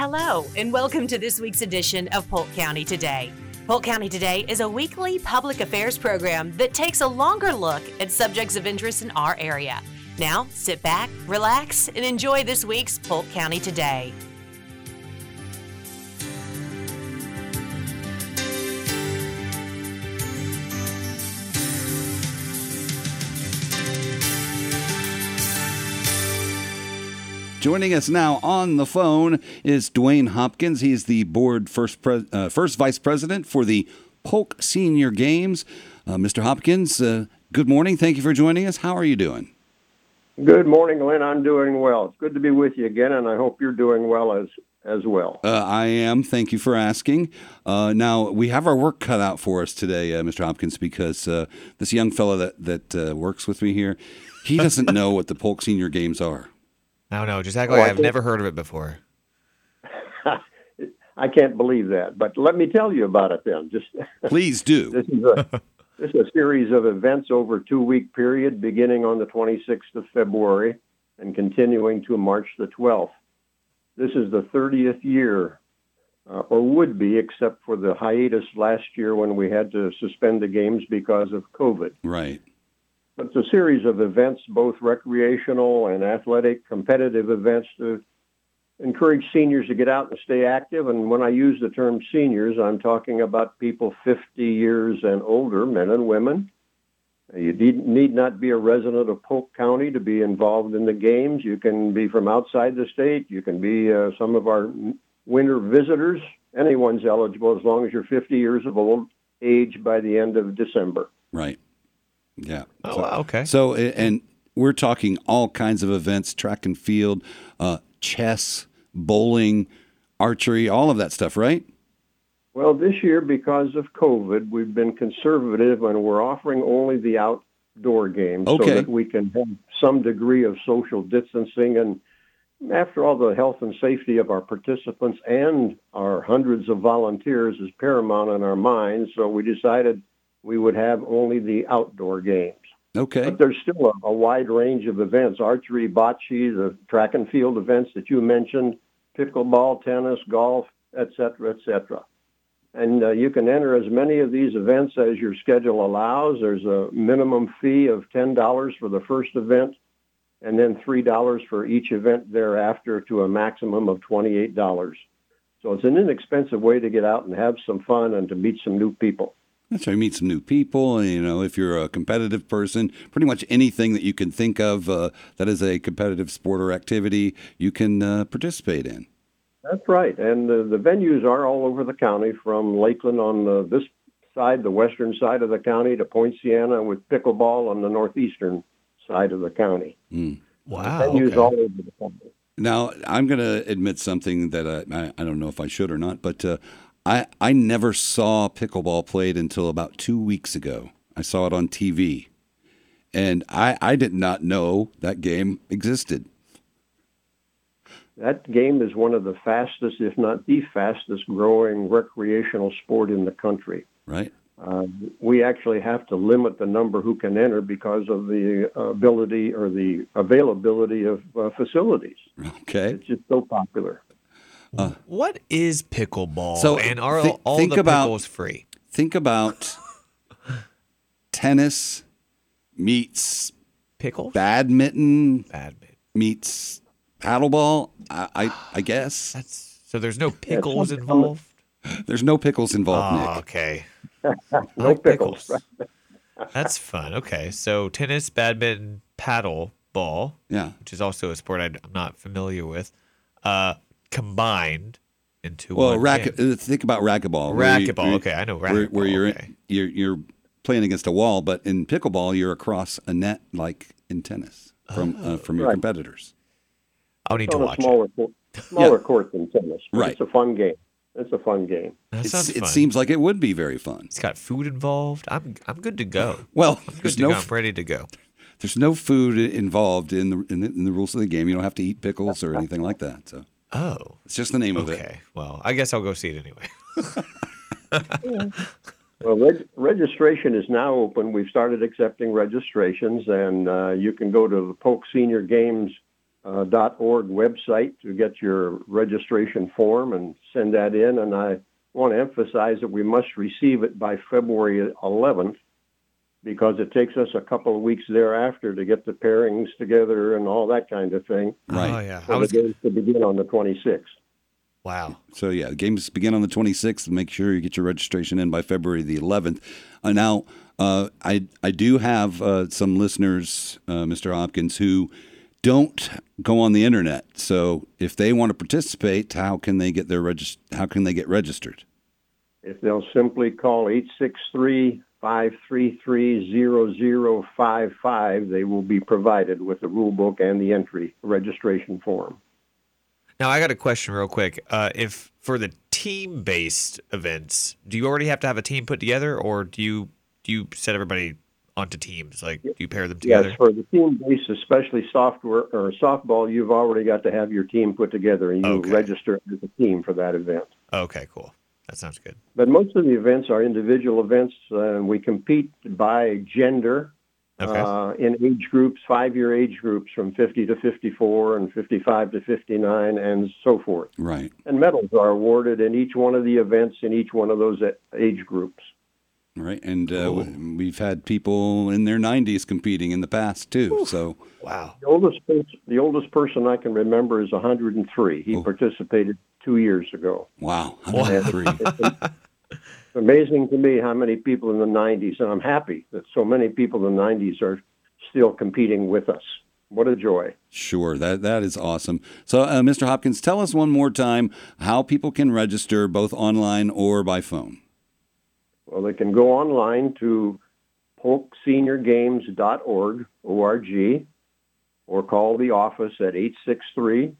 Hello, and welcome to this week's edition of Polk County Today. Polk County Today is a weekly public affairs program that takes a longer look at subjects of interest in our area. Now, sit back, relax, and enjoy this week's Polk County Today. Joining us now on the phone is Dwayne Hopkins. He's the board first pre- uh, first vice president for the Polk Senior Games. Uh, Mr. Hopkins, uh, good morning. Thank you for joining us. How are you doing? Good morning, Lynn. I'm doing well. It's good to be with you again, and I hope you're doing well as as well. Uh, I am. Thank you for asking. Uh, now we have our work cut out for us today, uh, Mr. Hopkins, because uh, this young fellow that that uh, works with me here, he doesn't know what the Polk Senior Games are. No, no, just act Oh, like I I've think- never heard of it before. I can't believe that, but let me tell you about it then. Just Please do. this is a this is a series of events over a two week period, beginning on the 26th of February and continuing to March the 12th. This is the 30th year, uh, or would be, except for the hiatus last year when we had to suspend the games because of COVID. Right. It's a series of events, both recreational and athletic, competitive events to encourage seniors to get out and stay active. And when I use the term seniors, I'm talking about people 50 years and older, men and women. You need not be a resident of Polk County to be involved in the games. You can be from outside the state. You can be uh, some of our winter visitors. Anyone's eligible as long as you're 50 years of old age by the end of December. Right. Yeah. Oh, So- wow, okay. So, and we're talking all kinds of events: track and field, uh, chess, bowling, archery, all of that stuff. Right. Well, this year, because of COVID, we've been conservative and we're offering only the outdoor games Okay. so that we can have some degree of social distancing. And after all, the health and safety of our participants and our hundreds of volunteers is paramount in our minds. So we decided we would have only the outdoor games. Okay. But there's still a, a wide range of events archery, bocce, the track and field events that you mentioned, pickleball, tennis, golf, et cetera, et cetera. And uh, you can enter as many of these events as your schedule allows. There's a minimum fee of $10 for the first event and then $3 for each event thereafter to a maximum of $28. So it's an inexpensive way to get out and have some fun and to meet some new people. That's right. you meet some new people. and, You know, if you're a competitive person, pretty much anything that you can think of uh, that is a competitive sport or activity, you can uh, participate in. That's right. And uh, the venues are all over the county from Lakeland on the, this side, the western side of the county, to Poinciana with pickleball on the northeastern side of the county. Wow. venues okay. all over the county. Now, I'm going to admit something that I, I, I don't know if I should or not, but uh, I, I never saw pickleball played until about two weeks ago. I saw it on TV. And I, I did not know that game existed. That game is one of the fastest, if not the fastest growing recreational sport in the country. Right? Uh, we actually have to limit the number who can enter because of the ability or the availability of uh, facilities. Okay. It's just so popular. What is pickleball? So, and are thi- all think the about- pickles free? Think about tennis meets pickle, badminton Badminton. meets paddleball. I, I, I guess That's so. There's no pickles involved. there's no pickles involved, Oh, Nick. okay. No I pickles. That's fun. Okay, so tennis, badminton, paddle ball, Yeah. which is also a sport I, am not familiar with, uh, combined into Well, one racket. game. uh, Think about racquetball. where you- Racquetball, okay, I know Where, where you're, okay. you're you're playing against a wall, but in pickleball, you're across a net like in tennis from uh, from your Right. competitors. I'll need It's to on a watch it. smaller, court, smaller court than tennis. Right. It's a fun game. It's a fun game. That It's, sounds it seems like it would be very fun. it's got food involved. I'm I'm good to go. Well, I'm good there's to no go. I'm ready to go. there's no food involved in the, in the in the rules of the game. You don't have to eat pickles or anything like that. So Oh, it's just the name of it. okay. Well, I guess I'll go see it anyway. Well, reg- registration is now open. We've started accepting registrations, and uh, you can go to the Polk Senior Games uh, .org website to get your registration form and send that in. And I want to emphasize that we must receive it by February 11th because it takes us a couple of weeks thereafter to get the pairings together and all that kind of thing. Right. Oh yeah. I was the games to begin on the 26th. wow. So yeah, the games begin on the 26th. Make sure you get your registration in by February the 11th. Uh, now, uh, I I do have uh, some listeners, uh, Mr. Hopkins, who don't go on the internet. So if they want to participate, how can they get their regis- How can they get registered? If they'll simply call 863 533 0055, they will be provided with the rule book and the entry registration form. Now I got a question real quick. Uh, if for the team-based events, do you already have to have a team put together, or do you do you set everybody onto teams? Like, do you pair them together? Yes, for the team-based, especially software or softball, you've already got to have your team put together and you Okay. register as a team for that event. Okay, cool. That sounds good. But most of the events are individual events. Uh, we compete by gender Okay. uh, in age groups, five-year age groups from 50 to 54 and 55 to 59 and so forth. Right. And medals are awarded in each one of the events in each one of those age groups. Right. And uh, w- we've had people in their 90s competing in the past too. So wow. The oldest the oldest person I can remember is 103. He Oh. participated two years ago. wow, 103. It's amazing to me how many people in the 90s, and I'm happy that so many people in the 90s are still competing with us. What a joy. Sure, that that is awesome. So, uh, Mr. Hopkins, tell us one more time how people can register both online or by phone. Well, they can go online to polkseniorgames.org, O-R-G, or call the office at 863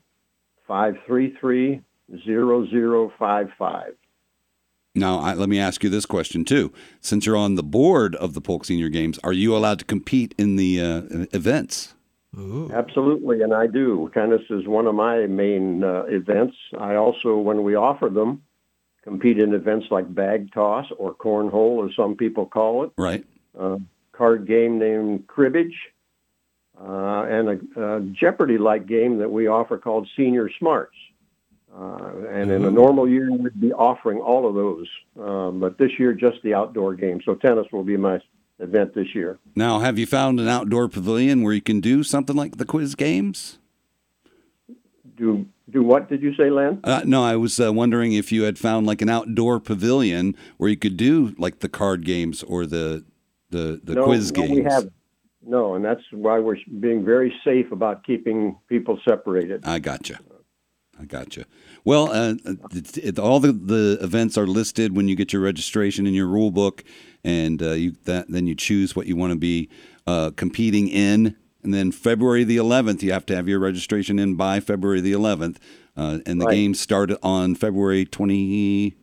533 0055. Now, I, let me ask you this question too. Since you're on the board of the Polk Senior Games, are you allowed to compete in the uh, events? Ooh. Absolutely, and I do. Tennis is one of my main uh, events. I also, when we offer them, compete in events like bag toss or cornhole, as some people call it, Right. a card game named cribbage, uh, and a, a Jeopardy-like game that we offer called Senior Smarts. Uh, and in a normal year, we'd be offering all of those, uh, but this year just the outdoor game. So tennis will be my event this year. Now, have you found an outdoor pavilion where you can do something like the quiz games? Do do what did you say, Len? Uh, no, I was uh, wondering if you had found like an outdoor pavilion where you could do like the card games or the the, the no, quiz no, games. we haven't. No, and that's why we're being very safe about keeping people separated. I gotcha. I gotcha. Well, uh, it, it, all the, the events are listed when you get your registration in your rule book, and uh, you that, then you choose what you want to be uh, competing in. And then February the 11th, you have to have your registration in by February the 11th, uh, and the Right. games start on February 20,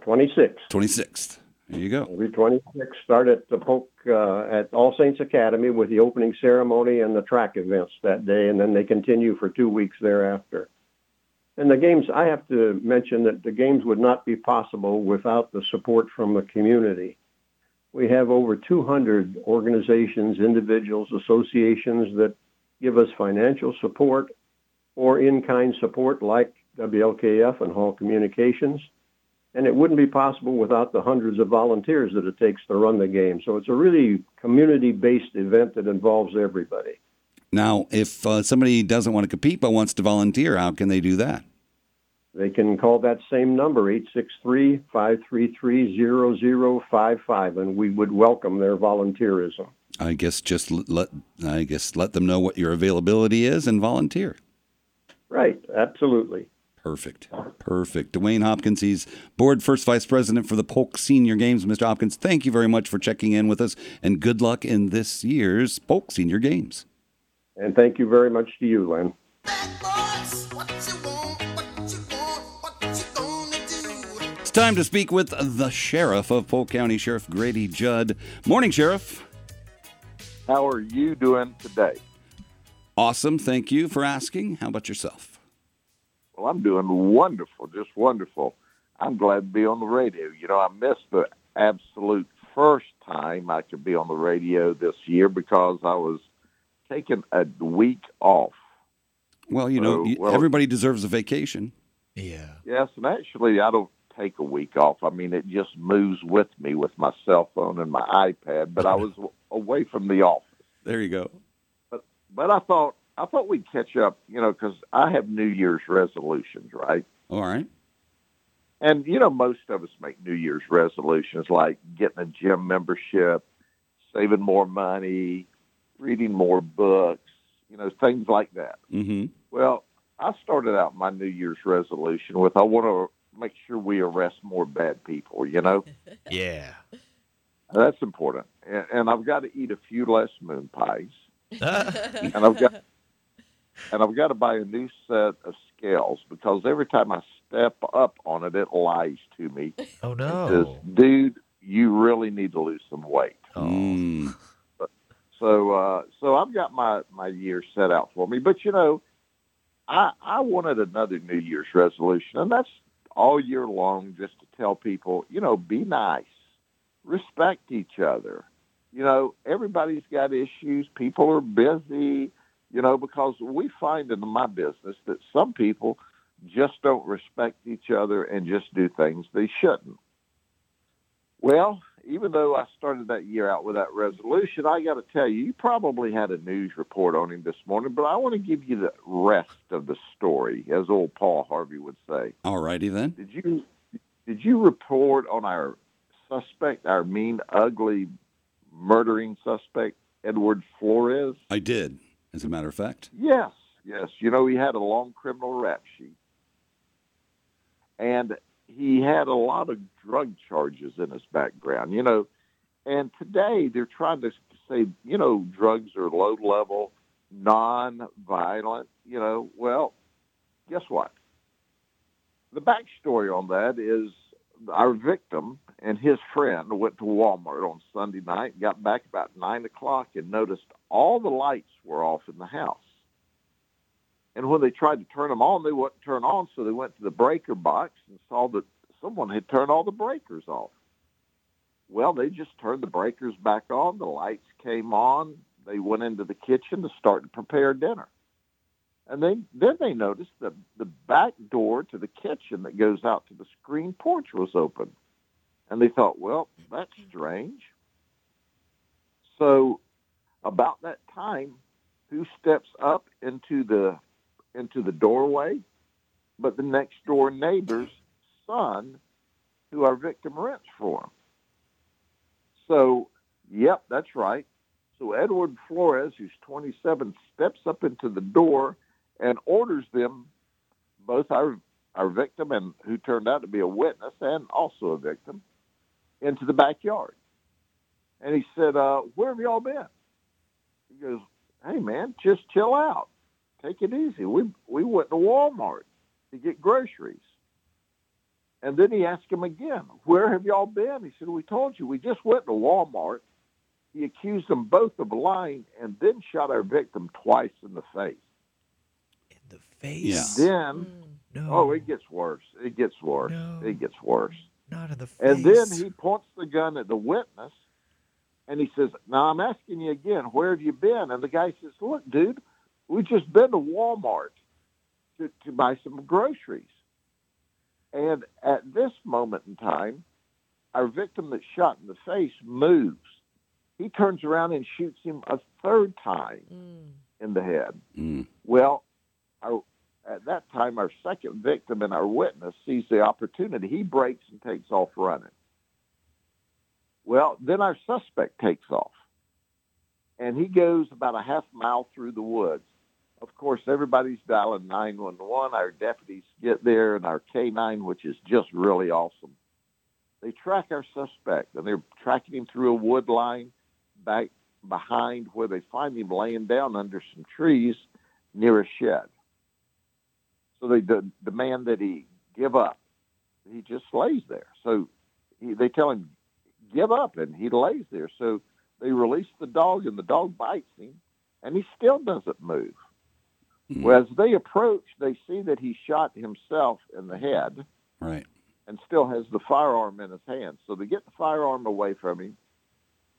Twenty six. 26th. There you go. Every 26 start at the Polk uh, at All Saints Academy with the opening ceremony and the track events that day, and then they continue for two weeks thereafter. And the games, I have to mention that the games would not be possible without the support from the community. We have over 200 organizations, individuals, associations that give us financial support or in-kind support like WLKF and Hall Communications and it wouldn't be possible without the hundreds of volunteers that it takes to run the game. So it's a really community-based event that involves everybody. Now, if uh, somebody doesn't want to compete but wants to volunteer, how can they do that? They can call that same number, 863-533-0055, and we would welcome their volunteerism. I guess just let I guess let them know what your availability is and volunteer. Right, absolutely. Perfect. Perfect. Dwayne Hopkins, he's board first vice president for the Polk Senior Games. Mr. Hopkins, thank you very much for checking in with us and good luck in this year's Polk Senior Games. And thank you very much to you, Len. It's time to speak with the sheriff of Polk County, Sheriff Grady Judd. Morning, Sheriff. How are you doing today? Awesome. Thank you for asking. How about yourself? Well, I'm doing wonderful, just wonderful. I'm glad to be on the radio. You know, I missed the absolute first time I could be on the radio this year because I was taking a week off Well, you know, So, you- well- everybody deserves a vacation. Yeah. Yes, and actually, I don't take a week off. I mean, it just moves with me with my cell phone and my iPad. But I was away from the office. There you go. But But I thought I thought we'd catch up, you know, because I have New Year's resolutions, right? All right. And you know, most of us make New Year's resolutions like getting a gym membership, saving more money, reading more books, you know, things like that. Mm-hmm. Well, I started out my New Year's resolution with I want to make sure we arrest more bad people, you know. Yeah. That's important. And, and I've got to eat a few less moon pies. and I've got and I've got to buy a new set of scales because every time I step up on it, it lies to me. oh no. says, "Dude, you really need to lose some weight." Oh. So, uh, so I've got my my year set out for me. But you know, I I wanted another New Year's resolution, and that's all year long, just to tell people, you know, be nice, respect each other. You know, everybody's got issues. People are busy. You know, because we find in my business that some people just don't respect each other and just do things they shouldn't. Well, even though I started that year out with that resolution, I got to tell you, you probably had a news report on him this morning, but I want to give you the rest of the story, as old Paul Harvey would say. All righty then. Did you did you report on our suspect, our mean, ugly, murdering suspect, Edward Flores? I did, as a matter of fact. Yes, yes. You know, he had a long criminal rap sheet. And he had a lot of drug charges in his background, you know. And today they're trying to say, you know, drugs are low level, non violent, you know. Well, guess what? The backstory on that is our victim and his friend went to Walmart on Sunday night, got back about nine o'clock, and noticed all the lights were off in the house. And when they tried to turn them on, they wouldn't turn on, so they went to the breaker box and saw that someone had turned all the breakers off. Well, they just turned the breakers back on. The lights came on. They went into the kitchen to start to prepare dinner. And then, then they noticed that the back door to the kitchen that goes out to the screen porch was open. And they thought, well, that's strange. So about that time, who steps up into the into the doorway? But the next door neighbor's son, who our victim rents for him. So, yep, that's right. So Edward Flores, who's 27, steps up into the door and orders them, both our our victim and who turned out to be a witness and also a victim, into the backyard. And he said, uh, "Where have y'all been?" He goes, "Hey man, just chill out, take it easy. We we went to Walmart to get groceries." And then he asked him again, "Where have y'all been?" He said, "We told you. We just went to Walmart." He accused them both of lying and then shot our victim twice in the face. In the face. Then, mm, No. oh, it gets worse. It gets worse. No. It gets worse. Not in the face. And then he points the gun at the witness and he says, Now I'm asking you again, where have you been? And the guy says, Look, dude, we just been to Walmart to, to buy some groceries. And at this moment in time, our victim that's shot in the face moves. He turns around and shoots him a third time in the head. Mm. Well, our, at that time, our second victim and our witness sees the opportunity. He breaks and takes off running. Well, then our suspect takes off, and he goes about a half mile through the woods. Of course, everybody's dialing 911. Our deputies get there, and our K9, which is just really awesome. They track our suspect, and they're tracking him through a wood line back behind where they find him laying down under some trees near a shed. So they de- demand that he give up. He just lays there. So he, they tell him, give up, and he lays there. So they release the dog, and the dog bites him, and he still doesn't move. Mm. Well, as they approach, they see that he shot himself in the head Right. and still has the firearm in his hand. So they get the firearm away from him.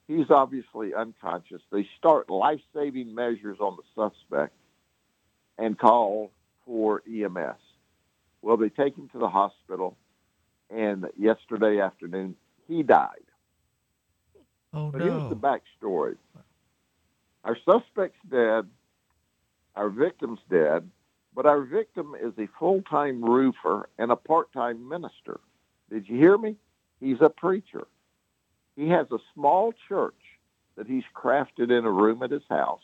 He's obviously unconscious. They start life saving measures on the suspect. and call for EMS. Well, they take him to the hospital, and yesterday afternoon he died. Oh But here's the backstory: our suspect's dead, our victim's dead, but our victim is a full-time roofer and a part-time minister. Did you hear me? He's a preacher. He has a small church that he's crafted in a room at his house,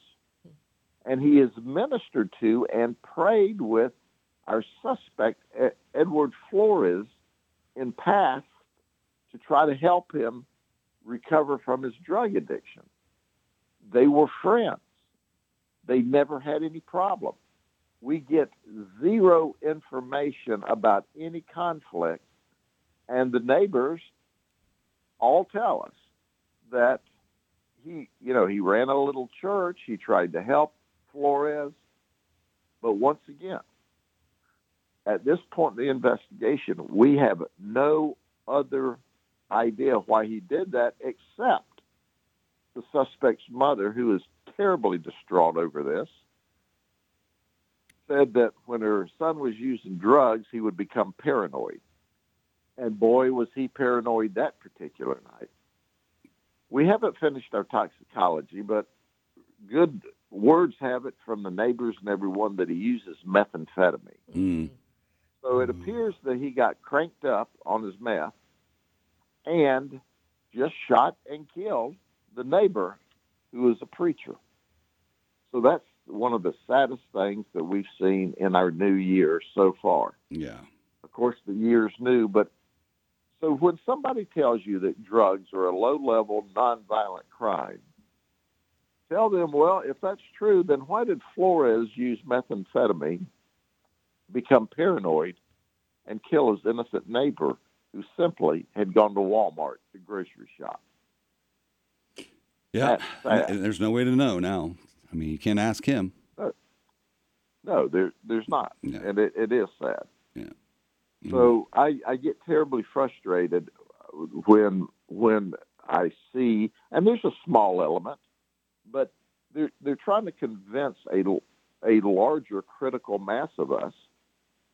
and he is ministered to and prayed with our suspect Edward Flores in past to try to help him recover from his drug addiction. They were friends. They never had any problem. We get zero information about any conflict, and the neighbors all tell us that he, you know, he ran a little church. He tried to help Flores, but once again, at this point in the investigation, we have no other idea why he did that except the suspect's mother, who is terribly distraught over this, said that when her son was using drugs, he would become paranoid. And boy, was he paranoid that particular night. We haven't finished our toxicology, but good words have it from the neighbors and everyone that he uses methamphetamine. Mm. So it appears that he got cranked up on his meth and just shot and killed the neighbor who was a preacher. So that's one of the saddest things that we've seen in our new year so far. Yeah. Of course, the year's new, but so when somebody tells you that drugs are a low level, nonviolent crime, tell them, well, if that's true, then why did Flores use methamphetamine, become paranoid, and kill his innocent neighbor who simply had gone to Walmart to grocery shop? Yeah. That's sad. And There's no way to know now. I mean, you can't ask him. No, there, there's not, Yeah. and it, it is sad. Mm. So I, I get terribly frustrated when when I see, and there's a small element, but they're they're trying to convince a a larger critical mass of us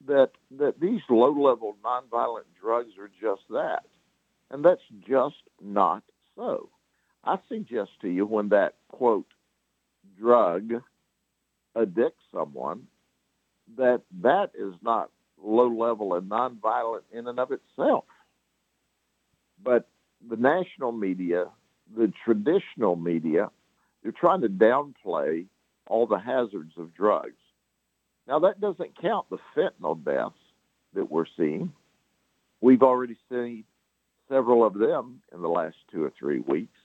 that that these low level nonviolent drugs are just that, and that's just not so. I suggest to you when that quote drug addicts someone that that is not low level and nonviolent in and of itself. But the national media, the traditional media, they're trying to downplay all the hazards of drugs. Now, that doesn't count the fentanyl deaths that we're seeing. We've already seen several of them in the last two or three weeks.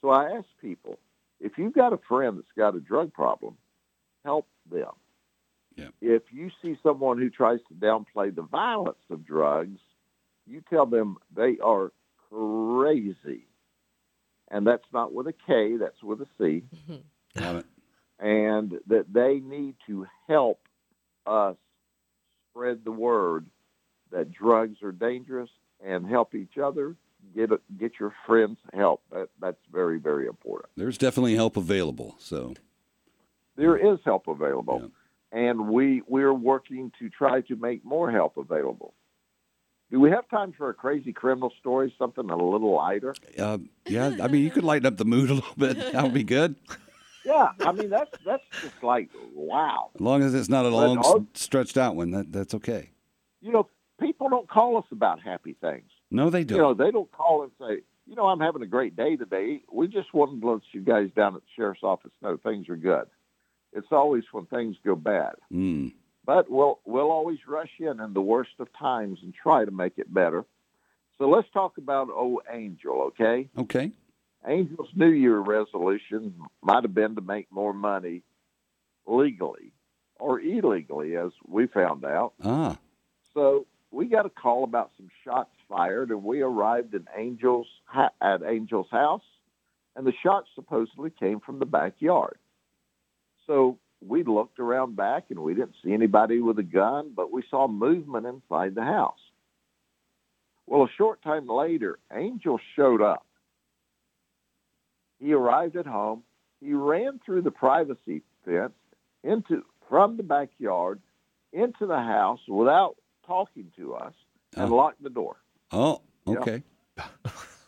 So I ask people if you've got a friend that's got a drug problem, help them. Yeah. If you see someone who tries to downplay the violence of drugs, you tell them they are crazy. And that's not with a K, that's with a C. It. And that they need to help us spread the word that drugs are dangerous and help each other. Get get your friends help. That, that's very very important. There's definitely help available. So, There is help available, and we we're working to try to make more help available. Do we have time for a crazy criminal story? Something a little lighter? uh, yeah, I mean, you could lighten up the mood a little bit. That would be good. Yeah, I mean that's that's just like wow. As long as it's not a But long, stretched out one, that, that's okay. You know, people don't call us about happy things. No, they don't. You know, they don't call and say, you know, I'm having a great day today. We just wanted to let you guys down at the sheriff's office know things are good. It's always when things go bad. Mm. But we'll we'll always rush in in the worst of times and try to make it better. So let's talk about old Angel, okay? Okay. Angel's New Year resolution might have been to make more money legally or illegally, as we found out. Ah, So we got a call about some shots fired, and we arrived in Angel's at Angel's house, and the shots supposedly came from the backyard. So we looked around back, and we didn't see anybody with a gun, but we saw movement inside the house. Well, a short time later, Angel showed up. He arrived at home. He ran through the privacy fence into from the backyard into the house without talking to us and Oh. locked the door. Oh, okay.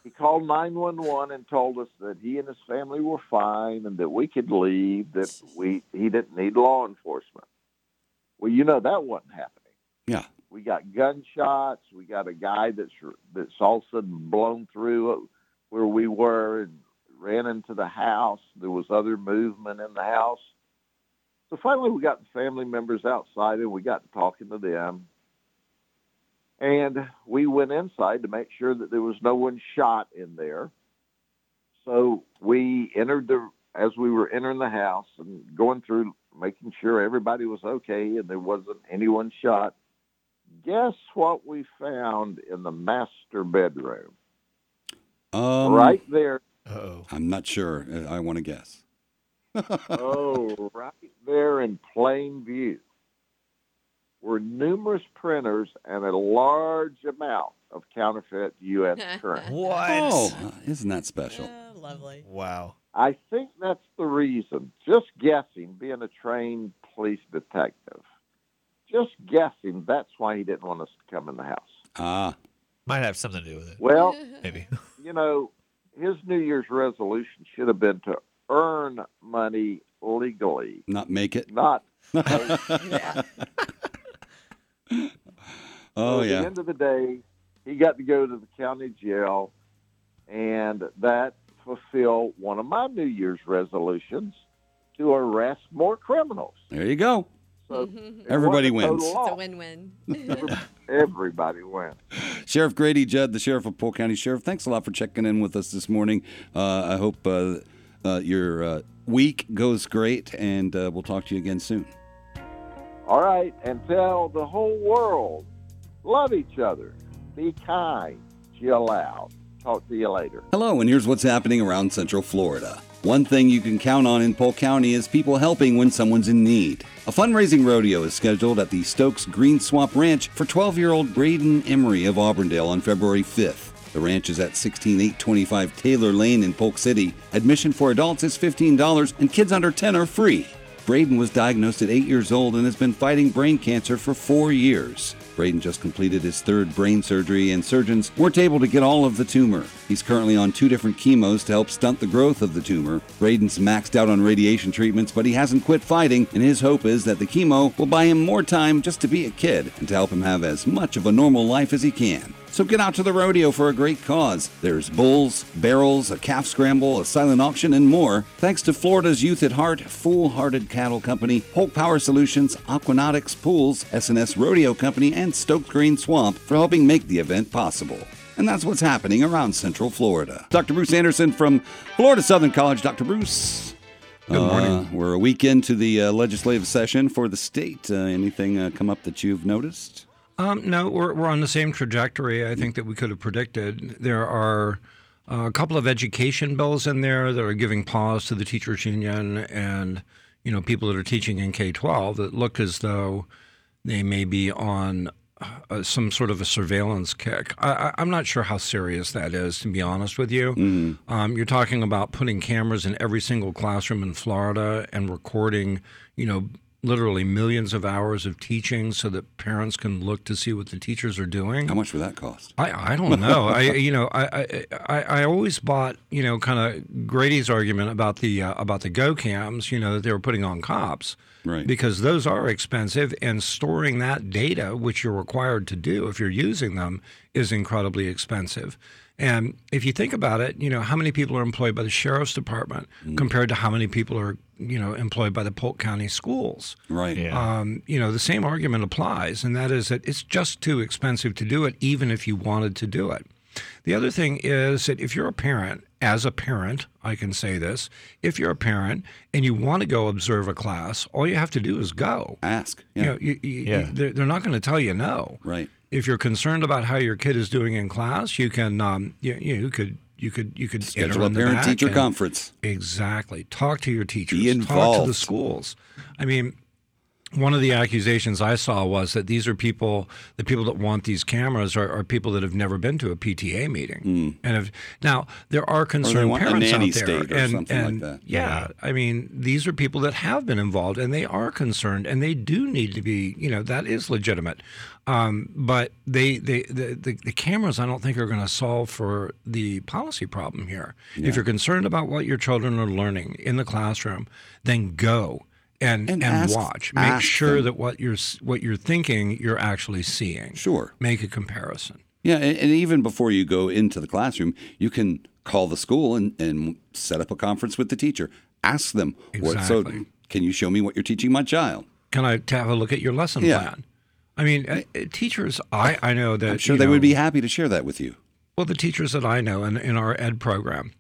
He called 911 and told us that he and his family were fine and that we could leave, that we he didn't need law enforcement. Well, you know that wasn't happening. Yeah. We got gunshots. We got a guy that's that's all of a sudden blown through where we were and ran into the house. There was other movement in the house. So finally, we got the family members outside and we got talking to them. And we went inside to make sure that there was no one shot in there. So we entered the as we were entering the house and going through making sure everybody was okay and there wasn't anyone shot. Guess what we found in the master bedroom? Um, right there. Oh. I'm not sure. Uh, I want to guess. oh, right there in plain view were numerous printers and a large amount of counterfeit U.S. currency. What? Oh, uh, isn't that special? lovely. Wow. I think that's the reason. Just guessing, being a trained police detective, just guessing that's why he didn't want us to come in the house. Ah, Might have something to do with it. Well, Maybe. you know, his New Year's resolution should have been to earn money legally, not make it. not. Yeah. Oh yeah. At the end of the day, he got to go to the county jail, and that fulfilled one of my New Year's resolutions to arrest more criminals. There you go. So Mhm. Everybody wins. It's a win-win. Everybody wins. Sheriff Grady Judd, the sheriff of Polk County Sheriff. Thanks a lot for checking in with us this morning. Uh, I hope uh, uh, your uh, week goes great, and uh, we'll talk to you again soon. All right, and tell the whole world love each other, be kind, chill out. Talk to you later. Hello, and here's what's happening around Central Florida. One thing you can count on in Polk County is people helping when someone's in need. A fundraising rodeo is scheduled at the Stokes Green Swamp Ranch for 12 year old Braden Emery of Auburndale on February 5th. The ranch is at 16825 Taylor Lane in Polk City. Admission for adults is $15 and kids under 10 are free. Braden was diagnosed at 8 years old and has been fighting brain cancer for 4 years. Braden just completed his third brain surgery, and surgeons weren't able to get all of the tumor. He's currently on two different chemos to help stunt the growth of the tumor. Braden's maxed out on radiation treatments, but he hasn't quit fighting, and his hope is that the chemo will buy him more time just to be a kid and to help him have as much of a normal life as he can. So get out to the rodeo for a great cause. There's bulls, barrels, a calf scramble, a silent auction, and more. Thanks to Florida's Youth at Heart, Fool Hearted Cattle Company, Polk Power Solutions, Aquanautics Pools, SNS Rodeo Company, and Stoked Green Swamp for helping make the event possible. And that's what's happening around Central Florida. Dr. Bruce Anderson from Florida Southern College. Dr. Bruce. Good morning. we're a week into the uh, legislative session for the state. Uh, anything uh, come up that you've noticed? Um, no, we're, we're on the same trajectory I think that we could have predicted. There are uh, a couple of education bills in there that are giving pause to the teachers union and you know people that are teaching in K-12 that look as though they may be on uh, some sort of a surveillance kick. I, I, I'm not sure how serious that is, to be honest with you. Um, you're talking about putting cameras in every single classroom in Florida and recording, you know, literally millions of hours of teaching so that parents can look to see what the teachers are doing. How much would that cost? I, I don't know. I you know I, I I always bought you know kind of Grady's argument about the uh, about the go cams you know that they were putting on cops Right. because those are expensive and storing that data which you're required to do if you're using them is incredibly expensive. And if you think about it, you know how many people are employed by the sheriff's department compared to how many people are you know employed by the Polk County schools Right. Yeah. um, you know, the same argument applies, and that is that it's just too expensive to do it, even if you wanted to do it. The other thing is that if you're a parent, as a parent, I can say this if you're a parent and you want to go observe a class, all you have to do is go. Ask. Yeah. You know, you, you, Yeah. they're, they're not going to tell you no. right. If you're concerned about how your kid is doing in class, you can, um, you, you could, you could, you could Schedule a parent teacher conference. Exactly. Talk to your teachers. Be Talk to the schools. I mean, one of the accusations I saw was that these are people, the people that want these cameras are, are people that have never been to a PTA meeting. And have, now there are concerned parents nanny out there, state or and, something like and that. Yeah, I mean, these are people that have been involved and they are concerned and they do need to be, you know, that is legitimate. Um, but they, they, the, the, the cameras, I don't think are going to solve for the policy problem here. If you're concerned about what your children are learning in the classroom, then go and And and, ask- watch. Make ask sure them. that what you're what you're thinking, you're actually seeing. Sure. Make a comparison. Yeah, and, and even before you go into the classroom, you can call the school and, and set up a conference with the teacher. Ask them what. So, can you show me what you're teaching my child? Can I have a look at your lesson Yeah. plan? I mean, uh, uh, teachers. I I know that. I'm sure they know, would be happy to share that with you. Well, the teachers that I know in, in our ed program,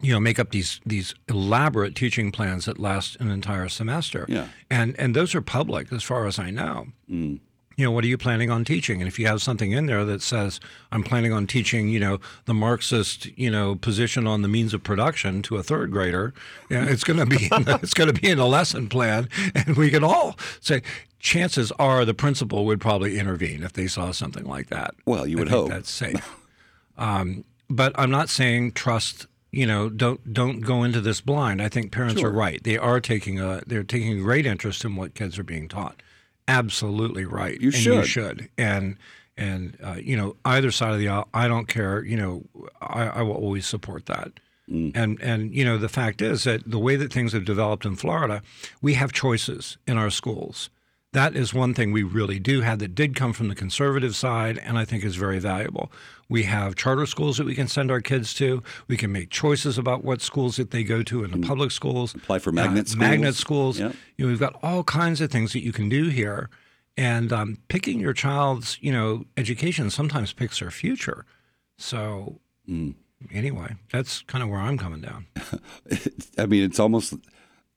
you know, make up these these elaborate teaching plans that last an entire semester. Yeah. And and those are public as far as I know. Mm. You know, what are you planning on teaching? And if you have something in there that says, I'm planning on teaching, you know, the Marxist, you know, position on the means of production to a third grader, you know, it's going to be in it's going to be in a lesson plan, and we can all say. Chances are the principal would probably intervene if they saw something like that. Well, you would hope. that's safe. um, but I'm not saying trust. You know, don't don't go into this blind. I think parents are right. They are taking a they're taking great interest in what kids are being taught. Absolutely right. You and You should. should. And and uh, you know, either side of the aisle, I don't care. You know, I, I will always support that. Mm. And and you know, the fact is that the way that things have developed in Florida, we have choices in our schools. That is one thing we really do have that did come from the conservative side, and I think is very valuable. We have charter schools that we can send our kids to. We can make choices about what schools that they go to in the public schools. Mm. Apply for magnet schools. Magnet schools. Yep. You know, we've got all kinds of things that you can do here, and um, picking your child's you know education sometimes picks their future. So Mm. anyway, that's kind of where I'm coming down. I mean, it's almost.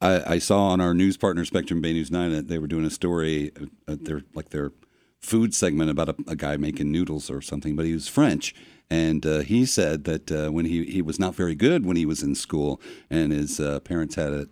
I, I saw on our news partner Spectrum Bay News Nine that they were doing a story, uh, their like their food segment about a, a guy making noodles or something, but he was French, and uh, he said that uh, when he he was not very good when he was in school, and his uh, parents had a,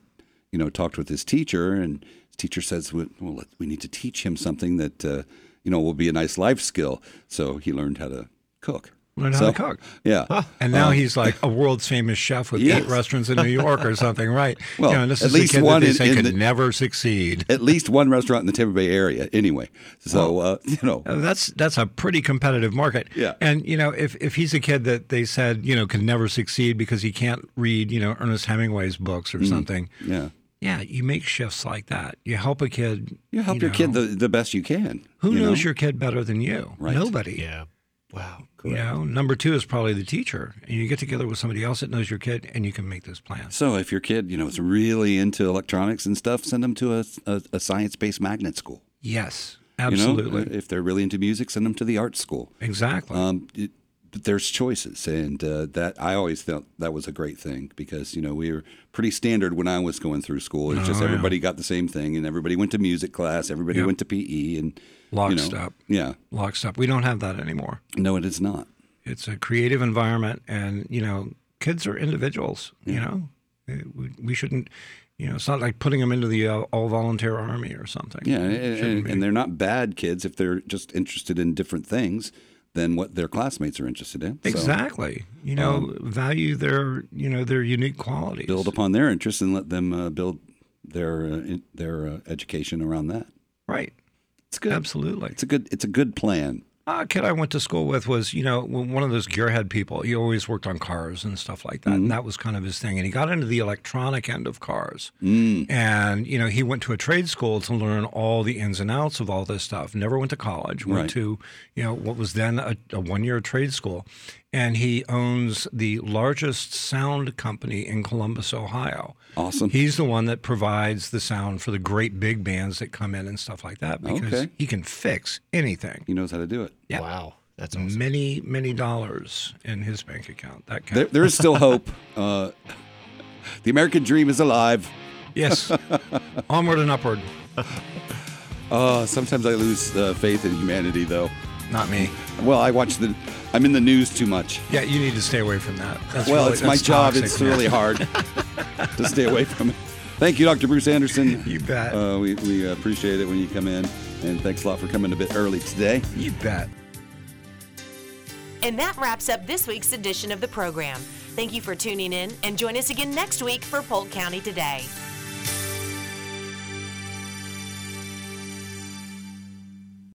you know, talked with his teacher, and his teacher says, well, we need to teach him something that uh, you know will be a nice life skill. So he learned how to cook. Learn how to cook. Yeah. And now he's like a world famous chef with Yes. eight restaurants in New York or something, right? Well, you know, this at is least a kid one that they in- say in could the- never succeed. At least one restaurant in the Tampa Bay area, anyway. So uh, you know, Uh, That's that's a pretty competitive market. Yeah. And you know, if if he's a kid that they said you know can never succeed because he can't read you know Ernest Hemingway's books or Mm. something, yeah. yeah, you make shifts like that. You help a kid. You help your kid the, the best you can. Who you knows know? your kid better than you? Right. Nobody. Yeah. Wow. You know, number two is probably the teacher, and you get together with somebody else that knows your kid, and you can make this plan. So if your kid, you know, is really into electronics and stuff, send them to a, a, a science-based magnet school. Yes, You know? absolutely, if they're really into music, send them to the art school. exactly. Um, it, there's choices, and uh, that I always felt that was a great thing because you know we were pretty standard when I was going through school. It's Oh, just yeah. everybody got the same thing, and everybody went to music class, everybody Yep. went to PE, and you know, Lockstep. yeah, Lockstep. We don't have that anymore. no, it is not. It's a creative environment, and you know, kids are individuals. You know, we, we shouldn't. You know, it's not like putting them into the uh, all volunteer army or something. Yeah, and, and, and they're not bad kids if they're just interested in different things than what their classmates are interested in. So exactly. You know, value their you know their unique qualities. build upon their interests and let them uh, build their uh, in, their uh, education around that. right. It's good. Absolutely. It's a good. It's a good plan. A kid I went to school with was, you know, one of those gearhead people. He always worked on cars and stuff like that. And that was kind of his thing. And he got into the electronic end of cars. Mm. And, you know, he went to a trade school to learn all the ins and outs of all this stuff. Never went to college. Went Right. to, you know, what was then a, a one year trade school. And he owns the largest sound company in Columbus, Ohio. Awesome. He's the one that provides the sound for the great big bands that come in and stuff like that because Okay. he can fix anything. He knows how to do it. Yeah. Wow. That's awesome. Many, many dollars in his bank account. That kind There, there is still hope. Uh, the American dream is alive. Yes. Onward and upward. Uh, sometimes I lose uh, faith in humanity, though. Not me. Well, I watch the. I'm in the news too much. Yeah, you need to stay away from that. That's well, really- it's my job. toxic, It's man. really hard to stay away from it. Thank you, Dr. Bruce Anderson. You bet. Uh, we we appreciate it when you come in, and thanks a lot for coming a bit early today. You bet. And that wraps up this week's edition of the program. Thank you for tuning in and join us again next week for Polk County Today.